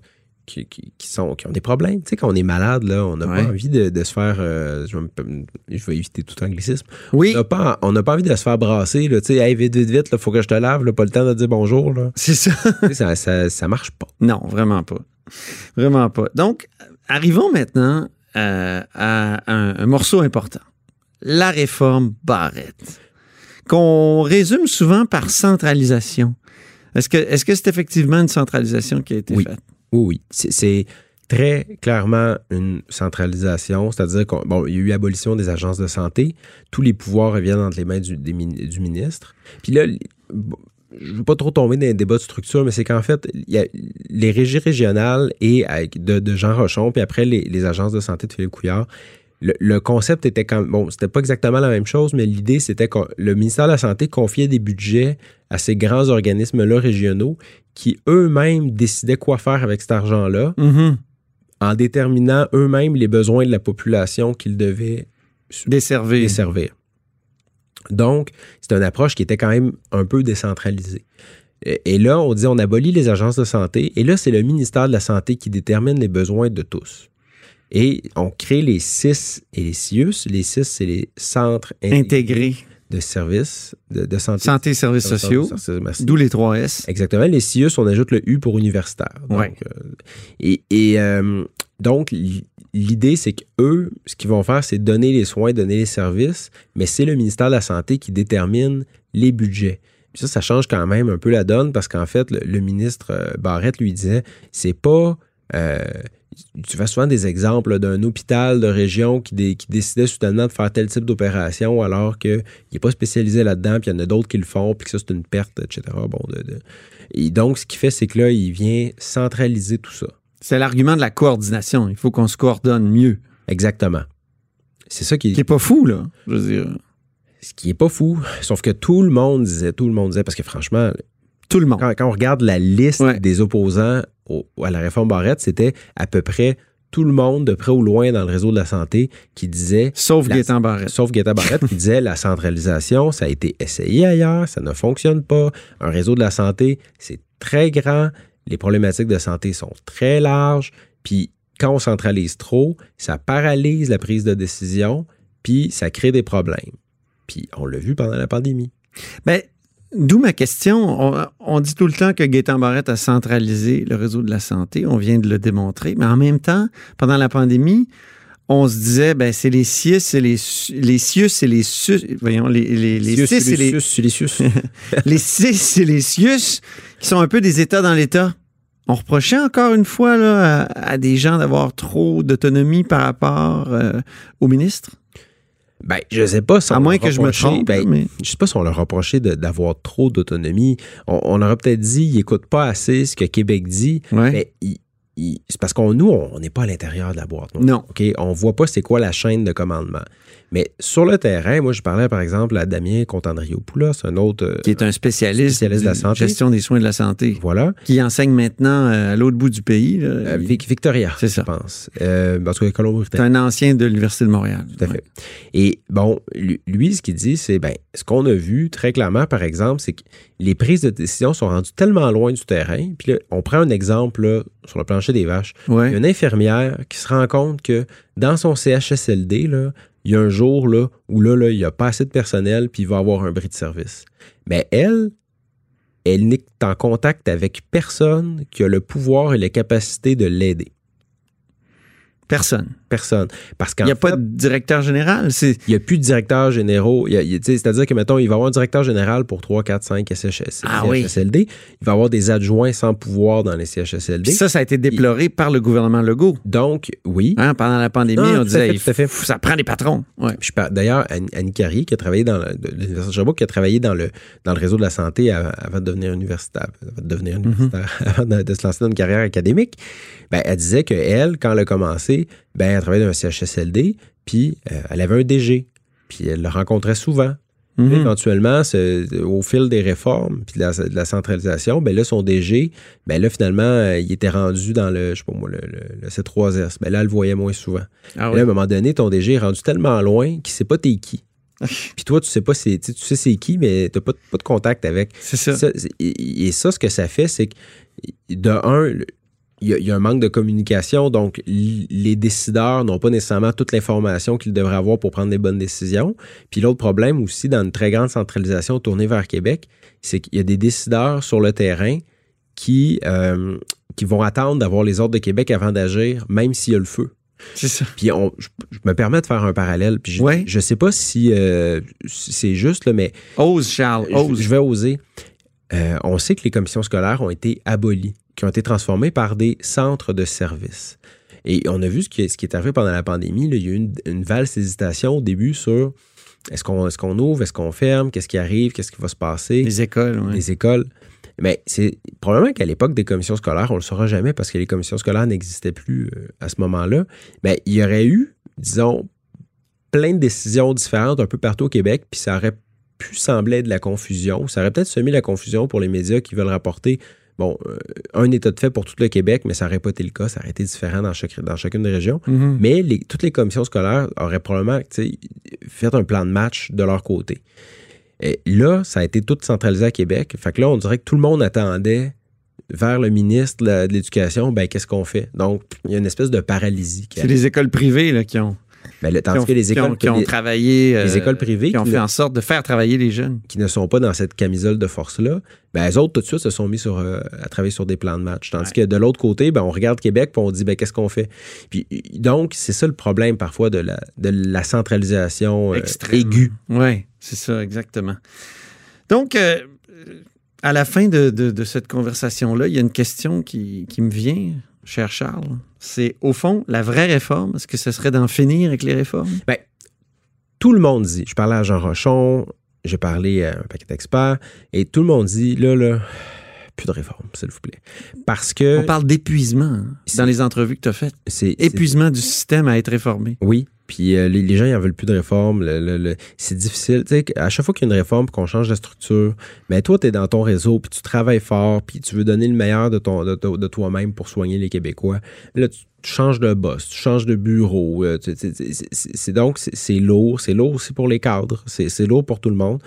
Qui, qui- qui sont, qui ont des problèmes. Tu sais, quand on est malade, là, on n'a Ouais. pas envie de, de se faire. euh, je, vais me- je vais éviter tout anglicisme. Oui, On n'a pas, envie de se faire brasser. Là, tu sais, hey, vite, vite, vite, il faut que je te lave. Là, pas le temps de dire bonjour. C'est ça. Tu sais, ça, ça, ça marche pas. Non, vraiment pas. Vraiment pas. Donc, arrivons maintenant euh, à un, un morceau important. La réforme Barrette, qu'on résume souvent par centralisation. Est-ce que est-ce que c'est effectivement une centralisation qui a été Oui. faite? Oui, oui. C'est- très clairement une centralisation, c'est-à-dire qu'il bon, y a eu abolition des agences de santé, tous les pouvoirs reviennent entre les mains du, des min- du ministre. Puis là, bon, je ne veux pas trop tomber dans les débats de structure, mais c'est qu'en fait, il y a les régies régionales et de, de Jean Rochon, puis après les, les agences de santé de Philippe Couillard, le, le concept était quand bon, c'était pas exactement la même chose, mais l'idée c'était que le ministère de la Santé confiait des budgets à ces grands organismes-là régionaux qui eux-mêmes décidaient quoi faire avec cet argent-là Mhm. en déterminant eux-mêmes les besoins de la population qu'ils devaient Desservir. desservir. Donc, c'est une approche qui était quand même un peu décentralisée. Et et là, on dit on abolit les agences de santé, et là, c'est le ministère de la Santé qui détermine les besoins de tous. Et on crée les CIS et les CIUS. Les CIS, c'est les centres intégrés Intégré. de services de, de santé. Santé et services sociaux, d'où les 3 S. Exactement. Les CIUS, on ajoute le U pour universitaire. Donc, Ouais. euh, et et, euh, donc, l'idée, c'est qu'eux, ce qu'ils vont faire, c'est donner les soins, donner les services, mais c'est le ministère de la Santé qui détermine les budgets. Puis ça, ça change quand même un peu la donne parce qu'en fait, le, le ministre euh, Barrette lui disait, c'est pas... euh, tu fais souvent des exemples d'un hôpital de région qui, dé- qui décidait soudainement de faire tel type d'opération alors qu'il n'est pas spécialisé là-dedans, puis il y en a d'autres qui le font, puis que ça, c'est une perte, etc. Bon, de, de- Et donc, ce qu'il fait, c'est que là, il vient centraliser tout ça. C'est l'argument de la coordination. Il faut qu'on se coordonne mieux. Exactement. C'est ça qui Qui est pas fou, là. Je veux dire, ce qui est pas fou. Sauf que tout le monde disait, tout le monde disait, parce que franchement, tout le monde. quand, quand on regarde la liste Ouais. des opposants au- à la réforme Barrette, c'était à peu près tout le monde, de près ou loin, dans le réseau de la santé, qui disait Sauf La- Gaétan Barrette. Sauf Guetta Barrette qui disait la centralisation, ça a été essayé ailleurs, ça ne fonctionne pas. Un réseau de la santé, c'est très grand, les problématiques de santé sont très larges, puis quand on centralise trop, ça paralyse la prise de décision, puis ça crée des problèmes. Puis on l'a vu pendant la pandémie. Ben, D'où ma question. On, on dit tout le temps que Gaétan Barrette a centralisé le réseau de la santé. On vient de le démontrer. Mais en même temps, pendant la pandémie, on se disait, ben, c'est les CIUS et les, les CIUS et les SUS, voyons, les, les, les CIS et les, Sius. les CIS et les CIUS qui sont un peu des États dans l'État. On reprochait encore une fois là, à, à des gens d'avoir trop d'autonomie par rapport euh, au ministre. Ben, je sais pas si on À moins que je me trompe, ben, mais- Je sais pas si on leur reprochait d'avoir trop d'autonomie. On, on aurait peut-être dit, ils n'écoutent pas assez ce que Québec dit. Ouais. Mais c'est parce qu'on nous, on n'est pas à l'intérieur de la boîte. Non. OK? On voit pas c'est quoi la chaîne de commandement. Mais sur le terrain, moi, je parlais par exemple à Damien Contandriopoulos, un autre. euh, Qui est un spécialiste, Spécialiste de la santé. gestion des soins de la santé. Voilà. Qui enseigne maintenant euh, à l'autre bout du pays. là. Euh, Victoria, C'est je ça. pense. Euh, en tout cas, C'est un ancien de l'Université de Montréal. Tout à fait. Et bon, lui, ce qu'il dit, c'est ben, ce qu'on a vu très clairement, par exemple, c'est que les prises de décision sont rendues tellement loin du terrain. Puis là, on prend un exemple là, sur le plancher des vaches. Il y a Ouais. une infirmière qui se rend compte que dans son CHSLD, là, il y a un jour là, où là, là, il n'y a pas assez de personnel, puis il va avoir un bris de service. Mais elle, elle n'est en contact avec personne qui a le pouvoir et la capacité de l'aider. Personne. Personne. Parce qu'en Il n'y a pas de directeur général. Il n'y a plus de directeur généraux. C'est-à-dire que, mettons, il va y avoir un directeur général pour 3, 4, 5 CHS, Ah oui. CHSLD. Il va y avoir des adjoints sans pouvoir dans les CHSLD. Puis ça, ça a été déploré par le gouvernement Legault. Donc, oui. Hein, pendant la pandémie, Ah, on disait, fait, il ça prend des patrons. Ouais. D'ailleurs, Anne, Annie Carrier, qui a travaillé dans l'Université de Sherbrooke, qui a travaillé dans le, dans le réseau de la santé avant, de devenir universitaire, avant de, devenir Mhm. avant de, de se lancer dans une carrière académique, ben, elle disait qu'elle, quand elle a commencé, ben, elle travaillait dans un CHSLD, puis euh, elle avait un DG, puis elle le rencontrait souvent. Mhm. éventuellement, ce- au fil des réformes puis de la, de la centralisation, ben là, son DG, ben là, finalement, euh, il était rendu dans le, je sais pas moi, le, le- le C3S. Ben là, elle le voyait moins souvent. Ah là, à un moment donné, ton DG est rendu tellement loin qu'il ne sait pas t'es qui. Puis toi, tu sais pas c'est, tu sais- c'est qui, mais tu n'as pas, pas de contact avec. C'est ça. Et, et ça, ce que ça fait, c'est que, de un, il y, a, il y a un manque de communication, donc les décideurs n'ont pas nécessairement toute l'information qu'ils devraient avoir pour prendre des bonnes décisions. Puis l'autre problème aussi, dans une très grande centralisation tournée vers Québec, c'est qu'il y a des décideurs sur le terrain qui, euh, qui vont attendre d'avoir les ordres de Québec avant d'agir, même s'il y a le feu. C'est ça. Puis on, je, je me permets de faire un parallèle. Puis je, Ouais. je sais pas si, euh, si c'est juste, là, mais Ose, Charles, je, ose. je vais oser. Euh, on sait que les commissions scolaires ont été abolies, qui ont été transformées par des centres de services. Et on a vu ce qui, est- ce qui est arrivé pendant la pandémie. là. il y a eu une, une valse hésitation au début sur est-ce qu'on est qu'on ouvre, est-ce qu'on ferme, qu'est-ce qui arrive, qu'est-ce qui va se passer? Les écoles, ouais. les écoles. Mais c'est probablement qu'à l'époque des commissions scolaires, on ne le saura jamais parce que les commissions scolaires n'existaient plus euh, à ce moment-là. Mais il y aurait eu, disons, plein de décisions différentes un peu partout au Québec, puis ça aurait pu sembler de la confusion. Ça aurait peut-être semé la confusion pour les médias qui veulent rapporter, bon, euh, un état de fait pour tout le Québec, mais ça n'aurait pas été le cas. Ça aurait été différent dans, chaque, dans chacune des régions. Mhm. Mais les- toutes les commissions scolaires auraient probablement fait un plan de match de leur côté. Et là, ça a été tout centralisé à Québec. Fait que là, on dirait que tout le monde attendait vers le ministre de l'Éducation, ben qu'est-ce qu'on fait? Donc, il y a une espèce de paralysie. C'est les écoles privées là, qui ont. Le- tandis ont, que les qui ont- écoles, qui ont les- travaillé. les euh, écoles privées Qui ont qui fait ne- en sorte de faire travailler les jeunes. qui ne sont pas dans cette camisole de force-là, ben, eux autres, tout de suite, se sont mis sur, euh, à travailler sur des plans de match. Tandis que de l'autre côté, ben, on regarde Québec puis on dit, ben, qu'est-ce qu'on fait? Puis, donc, c'est ça le problème parfois de la, de la centralisation euh, aiguë. Oui, c'est ça, exactement. Donc, euh, à la fin de, de- de cette conversation-là, il y a une question qui, qui me vient, cher Charles. C'est, au fond, la vraie réforme, est-ce que ce serait d'en finir avec les réformes? Tout le monde dit, je parlais à Jean Rochon, j'ai parlé à un paquet d'experts, et tout le monde dit, là, là, plus de réforme, s'il vous plaît. Parce que On parle d'épuisement hein, dans les entrevues que tu as faites. c'est- Épuisement du système à être réformé. Oui. Puis euh, les, gens, ils en veulent plus de réforme. C'est difficile. Tu sais, à chaque fois qu'il y a une réforme, qu'on change de structure, mais toi, tu es dans ton réseau, puis tu travailles fort, puis tu veux donner le meilleur de, ton, de, toi-même pour soigner les Québécois. Là, tu, changes de boss, tu changes de bureau. euh, c'est- donc, c'est lourd. C'est lourd aussi pour les cadres. C'est lourd pour tout le monde.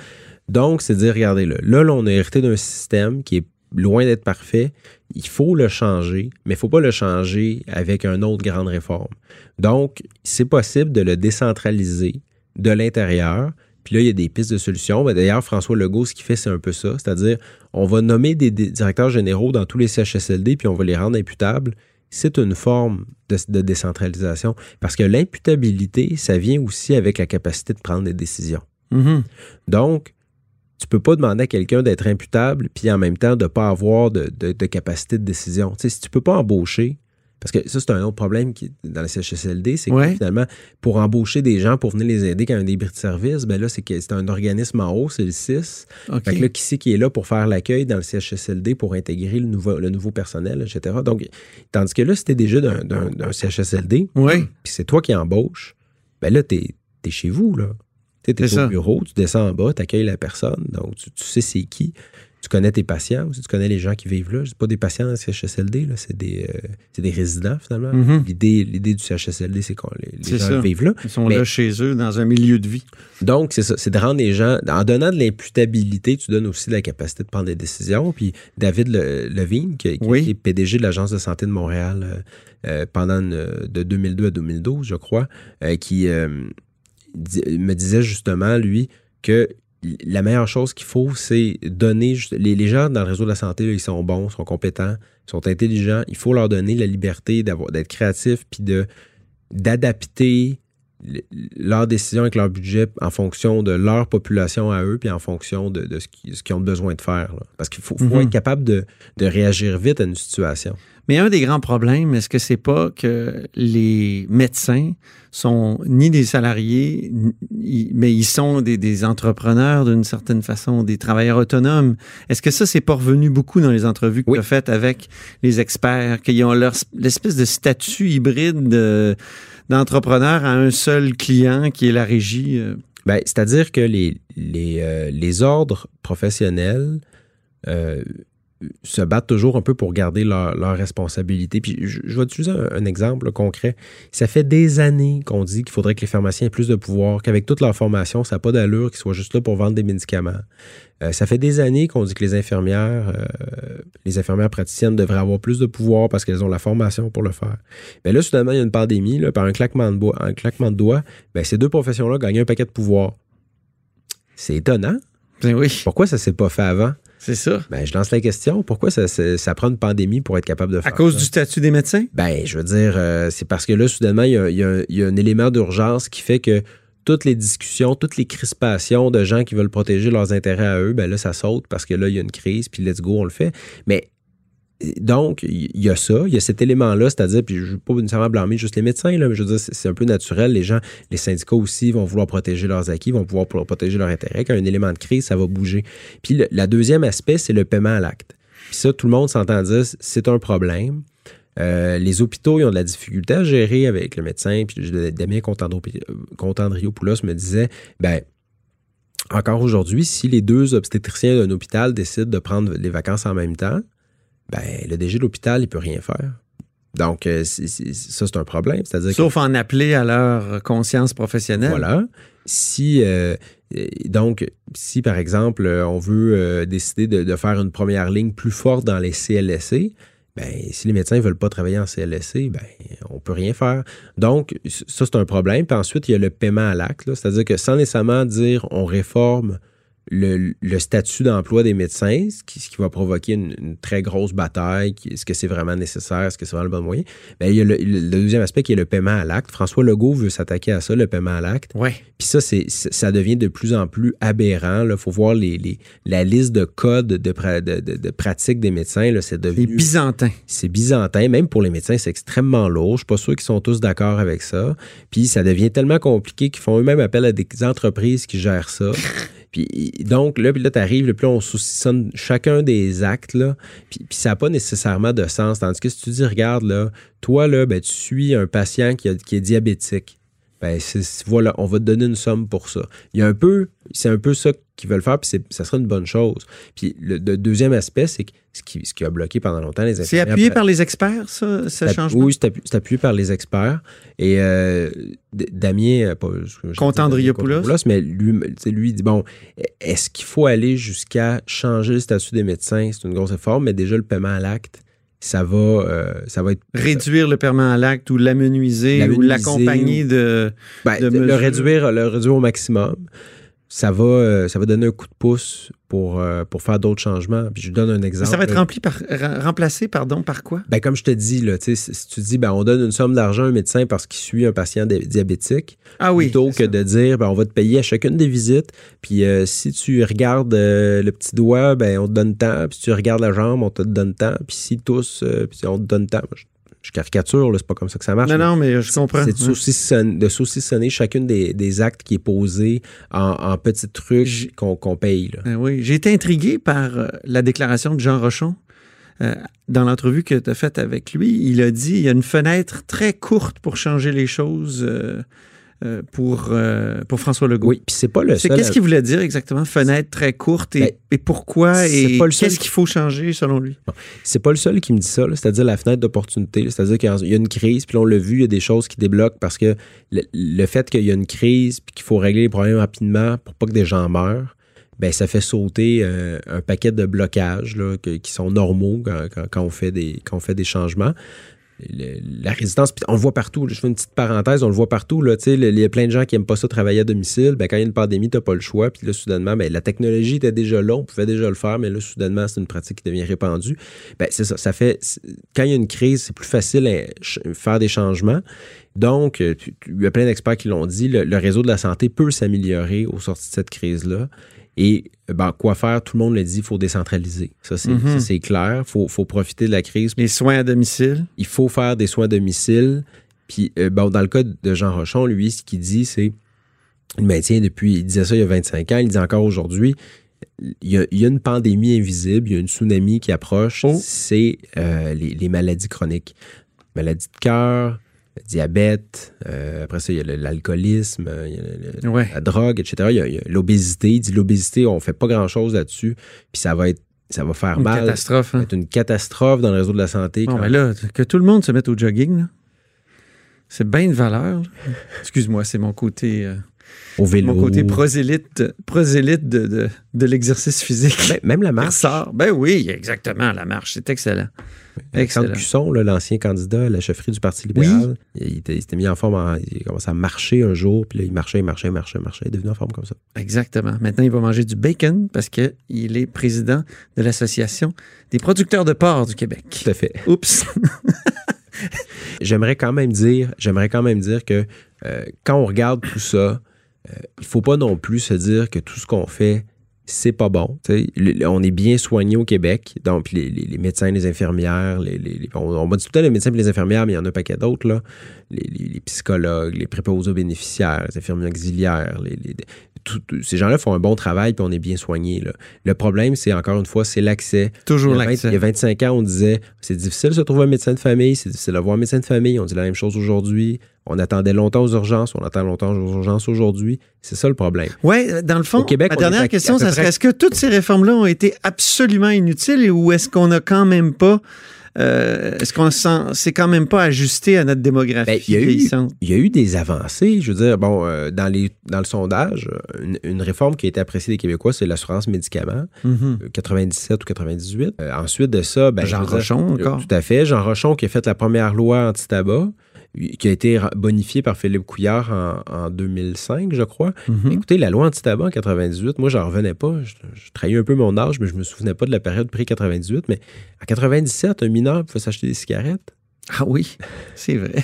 Donc, c'est dire, regardez, là, là, là, on a hérité d'un système qui est loin d'être parfait. Il faut le changer, mais il ne faut pas le changer avec une autre grande réforme. Donc, c'est possible de le décentraliser de l'intérieur. Puis là, il y a des pistes de solutions. Ben, D'ailleurs, François Legault, ce qu'il fait, c'est un peu ça. C'est-à-dire, on va nommer des, directeurs généraux dans tous les CHSLD, puis on va les rendre imputables. C'est une forme de, de décentralisation. Parce que l'imputabilité, ça vient aussi avec la capacité de prendre des décisions. Mhm. Donc, tu peux pas demander à quelqu'un d'être imputable puis en même temps de pas avoir de, de- de capacité de décision. Tu sais, si tu peux pas embaucher, parce que ça, c'est un autre problème qui, dans le CHSLD, c'est Ouais. que finalement, pour embaucher des gens pour venir les aider quand il y a un débris de service, ben là, c'est que c'est un organisme en haut, c'est le 6. OK. Fait que là, qui c'est qui est là pour faire l'accueil dans le CHSLD pour intégrer le nouveau, le nouveau personnel, etc. Donc, tandis que là, si t'es déjà d'un- d'un d'un CHSLD, puis c'est toi qui embauches, ben là, t'es es chez vous, là. Tu es au ça. bureau, tu descends en bas, tu accueilles la personne, donc tu, tu sais c'est qui. Tu connais tes patients aussi, tu connais les gens qui vivent là. C'est pas des patients dans le CHSLD, c'est des, euh, c'est des résidents finalement. Mhm. L'idée, l'idée du CHSLD, c'est qu'on les, gens ça. vivent là. Ils sont Mais- là chez eux, dans un milieu de vie. Donc, c'est ça, c'est de rendre les gens, en donnant de l'imputabilité, tu donnes aussi de la capacité de prendre des décisions. Puis David Le- Levine, qui, qui- Oui. qui est PDG de l'Agence de santé de Montréal euh, euh, pendant une- de 2002 à 2012, je crois, euh, qui me disait justement, lui, que la meilleure chose qu'il faut, c'est donner. Les, les gens dans le réseau de la santé, ils sont bons, sont compétents, sont intelligents. Il faut leur donner la liberté d'être créatifs puis d'adapter le- leurs décisions avec leur budget en fonction de leur population à eux, puis en fonction de, de ce qui- ce qu'ils ont besoin de faire. là. Parce qu'il faut, faut Mhm. être capable de, de réagir vite à une situation. Mais un des grands problèmes, est-ce que c'est pas que les médecins sont ni des salariés, ni- mais ils sont des, des entrepreneurs d'une certaine façon, des travailleurs autonomes? Est-ce que ça, c'est pas revenu beaucoup dans les entrevues que Oui. tu as faites avec les experts, qu'ils ont leur l'espèce de statut hybride de- d'entrepreneur à un seul client qui est la régie? euh? Ben, C'est-à-dire que les, euh, ordres professionnels euh, se battent toujours un peu pour garder leur, leur responsabilité. Puis je, je vais utiliser un, un exemple concret. Ça fait des années qu'on dit qu'il faudrait que les pharmaciens aient plus de pouvoir, qu'avec toute leur formation, ça n'a pas d'allure qu'ils soient juste là pour vendre des médicaments. Euh, ça fait des années qu'on dit que les infirmières, euh, les infirmières praticiennes devraient avoir plus de pouvoir parce qu'elles ont la formation pour le faire. Mais là, soudainement, il y a une pandémie, là, par un claquement de, bois, un claquement de doigts, ben, ces deux professions-là gagnent un paquet de pouvoir. C'est étonnant. Ben oui, Pourquoi ça s'est pas fait avant? C'est ça. Ben, je lance la question. Pourquoi ça, ça, ça prend une pandémie pour être capable de À faire cause ça? du statut des médecins? Ben, je veux dire, euh, c'est parce que là, soudainement, il y a, il y a- il y a un élément d'urgence qui fait que toutes les discussions, toutes les crispations de gens qui veulent protéger leurs intérêts à eux, ben là, ça saute parce que là, il y a une crise, puis let's go, on le fait. Mais donc, il y a ça, il y a cet élément-là, c'est-à-dire, puis je ne veux pas nécessairement blâmer juste les médecins, là, mais je veux dire, c'est un peu naturel. Les gens, les syndicats aussi vont vouloir protéger leurs acquis, vont pouvoir pro- protéger leurs intérêts. Quand il y a un élément de crise, ça va bouger. Puis le la deuxième aspect, c'est le paiement à l'acte. Puis ça, tout le monde s'entend dire, c'est un problème. Euh, les hôpitaux, ils ont de la difficulté à gérer avec le médecin. Puis Damien Contandriopoulos me disait, ben, encore aujourd'hui, si les deux obstétriciens d'un hôpital décident de prendre les vacances en même temps, ben, le DG de l'hôpital, il peut rien faire. Donc, euh, ça, c'est un problème. C'est-à-dire que- Sauf en appeler à leur conscience professionnelle. voilà. Si, euh, donc, si par exemple, euh, on veut euh, décider de, de faire une première ligne plus forte dans les CLSC, ben, si les médecins ne veulent pas travailler en CLSC, ben, on peut rien faire. Donc, ça, c'est un problème. Puis ensuite, il y a le paiement à l'acte. C'est-à-dire que sans nécessairement dire on réforme le, le statut d'emploi des médecins, ce qui, ce qui va provoquer une, une très grosse bataille. Est-ce que c'est vraiment nécessaire? Est-ce que c'est vraiment le bon moyen? Ben, il y a le, le deuxième aspect qui est le paiement à l'acte. François Legault veut s'attaquer à ça, le paiement à l'acte. Ouais. Puis ça, c'est, c'est- ça devient de plus en plus aberrant. Il faut voir les, les- la liste de codes de, pra- de, de- de pratiques des médecins. Là, c'est devenu Byzantins. c'est byzantin, même pour les médecins, c'est extrêmement lourd. Je suis pas sûr qu'ils sont tous d'accord avec ça. Puis ça devient tellement compliqué qu'ils font eux-mêmes appel à des entreprises qui gèrent ça. Donc là, puis là, t'arrives, puis là, on saucissonne chacun des actes, là. Puis, puis ça n'a pas nécessairement de sens. Tandis que si tu dis, regarde, là, toi, là, ben, tu suis un patient qui, est diabétique. Ben, voilà, on va te donner une somme pour ça. Il y a un peu, c'est un peu ça qu'ils veulent faire, puis ça sera une bonne chose. Puis le, le deuxième aspect, c'est que ce qui, ce qui a bloqué pendant longtemps les C'est appuyé par les experts, ça, ce changement? Oui, c'est appu- c'est appuyé par les experts. Et euh, Damien, euh, pas. Contandriopoulos, mais lui, lui il dit bon, est-ce qu'il faut aller jusqu'à changer le statut des médecins? C'est une grosse réforme, mais déjà le paiement à l'acte, ça va, euh, ça va être Réduire le paiement à l'acte ou l'amenuiser ou l'accompagner de. Ben, de de le mesures. réduire, le réduire au maximum. Ça va, euh, ça va donner un coup de pouce pour, euh, pour faire d'autres changements. Puis je donne un exemple. Ça va être rempli par, remplacé pardon, par quoi? Ben, comme je te dis, là, si tu dis ben, on donne une somme d'argent à un médecin parce qu'il suit un patient di- diabétique, Ah oui. plutôt que ça. de dire ben, on va te payer à chacune des visites, puis euh, si tu regardes euh, le petit doigt, ben, on te donne tant, puis si tu regardes la jambe, on te donne tant, puis si tous, euh, puis on te donne tant. Je, je caricature, c'est pas comme ça que ça marche. Non, mais non, mais je comprends. C'est de saucissonner, de saucissonner chacune des, des actes qui est posé en, en petits trucs qu'on paye. Là. Ben oui, j'ai été intrigué par euh, la déclaration de Jean Rochon. Euh, dans l'entrevue que tu as faite avec lui, il a dit il y a une fenêtre très courte pour changer les choses euh, euh, pour, euh, pour François Legault. Oui, puis c'est pas le seul. qu'est-ce qu'il voulait dire exactement, fenêtre très courte, et, Ben, et pourquoi, et pas le seul qu'est-ce qu'il faut changer selon lui? C'est pas le seul qui me dit ça, c'est-à-dire la fenêtre d'opportunité. C'est-à-dire qu'il y a une crise, puis on l'a vu, il y a des choses qui débloquent parce que le, le fait qu'il y a une crise, puis qu'il faut régler les problèmes rapidement pour pas que des gens meurent, ben ça fait sauter euh, un paquet de blocages là, que- qui sont normaux quand, quand- quand on fait des, quand on fait des changements. La résistance, on le voit partout. Je fais une petite parenthèse, on le voit partout. Là, il y a plein de gens qui n'aiment pas ça travailler à domicile. Ben, quand il y a une pandémie, tu n'as pas le choix. Puis là, soudainement, ben, la technologie était déjà là, on pouvait déjà le faire, mais là, soudainement, c'est une pratique qui devient répandue. Ben, c'est ça. Ça fait. Quand il y a une crise, c'est plus facile à ch- faire des changements. Donc, euh, il y a plein d'experts qui l'ont dit, le, le réseau de la santé peut s'améliorer au sorti de cette crise-là. Et ben, quoi faire? Tout le monde le dit, il faut décentraliser. Ça, c'est Mhm. clair. Il faut, faut profiter de la crise Les soins à domicile? il faut faire des soins à domicile. Puis, euh, bon, dans le cas de Jean Rochon, lui, ce qu'il dit, c'est il maintient depuis, il disait ça il y a 25 ans, il dit encore aujourd'hui, il y, a, il y a une pandémie invisible, il y a une tsunami qui approche, Oh. c'est euh, les, les maladies chroniques. Maladies de cœur, le diabète, euh, après ça, il y a l'alcoolisme, Ouais. la drogue, etc. Il y a, l'obésité. Il dit l'obésité, on fait pas grand-chose là-dessus, puis ça va être ça va faire Une mal. catastrophe. Ça va hein. être une catastrophe dans le réseau de la santé. Bon, ben là, que tout le monde se mette au jogging, là. c'est bien de valeur. Excuse-moi, c'est mon côté, euh, au vélo. mon côté prosélyte, prosélyte de, de, de l'exercice physique. Ben, même la marche. ressort. Ben oui, exactement, la marche, c'est excellent. Alexandre Excellent. Cusson, l'ancien candidat à la chefferie du Parti libéral, il, était- il s'était mis en forme, en- il a commencé à marcher un jour, puis là, il marchait, il marchait, il marchait, il marchait, il est devenu en forme comme ça. Exactement. Maintenant, il va manger du bacon parce qu'il est président de l'Association des producteurs de porc du Québec. Tout à fait. Oups. J'aimerais quand même dire, j'aimerais quand même dire que euh, quand on regarde tout ça, euh, il faut pas non plus se dire que tout ce qu'on fait, c'est pas bon. Le- on est bien soigné au Québec. Donc, les, les- les médecins, les infirmières, les, on, on va dire tout le temps les médecins et les infirmières, mais il y en a un paquet d'autres. là. Les, psychologues, les préposés aux bénéficiaires, les infirmiers auxiliaires, tout- ces gens-là font un bon travail puis on est bien soigné. Le problème, c'est encore une fois, c'est l'accès. Toujours Il y, a 20 l'accès. il y a 25 ans, on disait c'est difficile de se trouver un médecin de famille, c'est difficile d'avoir un médecin de famille. On dit la même chose aujourd'hui. On attendait longtemps aux urgences, on attend longtemps aux urgences aujourd'hui. C'est ça le problème. Oui, dans le fond, Au Québec, ma dernière question, ça serait est-ce que toutes ces réformes-là ont été absolument inutiles ou est-ce qu'on n'a quand même pas euh, est-ce qu'on c'est quand même pas ajusté à notre démographie Ben, il y a eu- vieillissante? Il y a eu des avancées. Je veux dire, bon, euh, dans, les, dans le sondage, une, une réforme qui a été appréciée des Québécois, c'est l'assurance médicaments, Mhm. euh, 97 ou 98. Euh, ensuite de ça, ben, Jean je veux dire, Rochon euh, encore. Tout à fait. Jean Rochon qui a fait la première loi anti-tabac, qui a été bonifiée par Philippe Couillard en, en 2005, je crois. Mhm. Écoutez, la loi anti-tabac en 98, moi, j'en revenais pas. Je, je trahis un peu mon âge, mais je me souvenais pas de la période pré-98. Mais en 97, un mineur pouvait s'acheter des cigarettes. Ah oui, c'est vrai.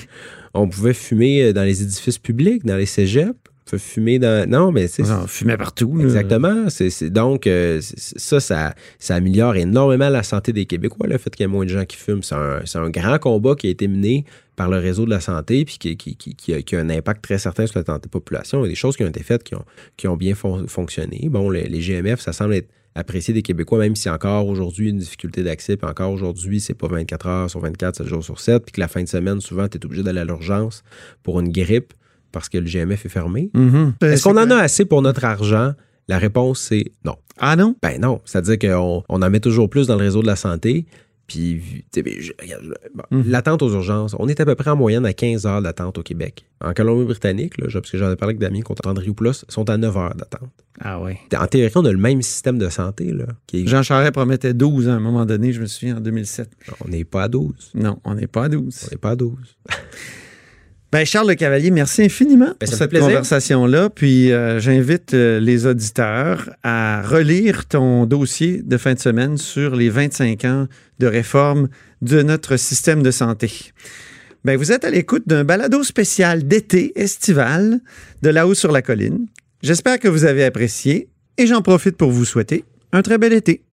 On pouvait fumer euh, dans les édifices publics, dans les cégeps. Fumer dans. Non, mais c'est. On fumait partout. Exactement. C'est, donc, euh, ça, ça, ça améliore énormément la santé des Québécois, le fait qu'il y ait moins de gens qui fument. C'est un, grand combat qui a été mené par le réseau de la santé puis qui, qui- qui- qui a, qui a un impact très certain sur la santé de la population. Il y a des choses qui ont été faites qui ont, qui ont bien fon- fonctionné. Bon, les, les GMF, ça semble être apprécié des Québécois, même si encore aujourd'hui une difficulté d'accès, puis encore aujourd'hui, c'est pas 24 heures sur 24, 7 jours sur 7, puis que la fin de semaine, souvent, tu es obligé d'aller à l'urgence pour une grippe parce que le GMF est fermé. Mhm. Est-ce qu'on en a assez pour notre argent? La réponse, c'est non. Ah non? Ben non. C'est-à-dire qu'on on en met toujours plus dans le réseau de la santé. Puis, bon, Mhm. l'attente aux urgences, on est à peu près en moyenne à 15 heures d'attente au Québec. En Colombie-Britannique, parce que j'en ai parlé avec Damien contre Andriopoulos, sont à 9 heures d'attente. Ah oui. En théorie, on a le même système de santé. Là, qui est- Jean Charest promettait 12 à un moment donné, je me souviens, en 2007. On n'est pas à 12. Non, on n'est pas à 12. On n'est pas à 12. Ben Charles Le Cavalier, merci infiniment Ben, pour cette conversation-là. Puis euh, j'invite euh, les auditeurs à relire ton dossier de fin de semaine sur les 25 ans de réforme de notre système de santé. Ben, vous êtes à l'écoute d'un balado spécial d'été estival de là-haut sur la colline. J'espère que vous avez apprécié et j'en profite pour vous souhaiter un très bel été.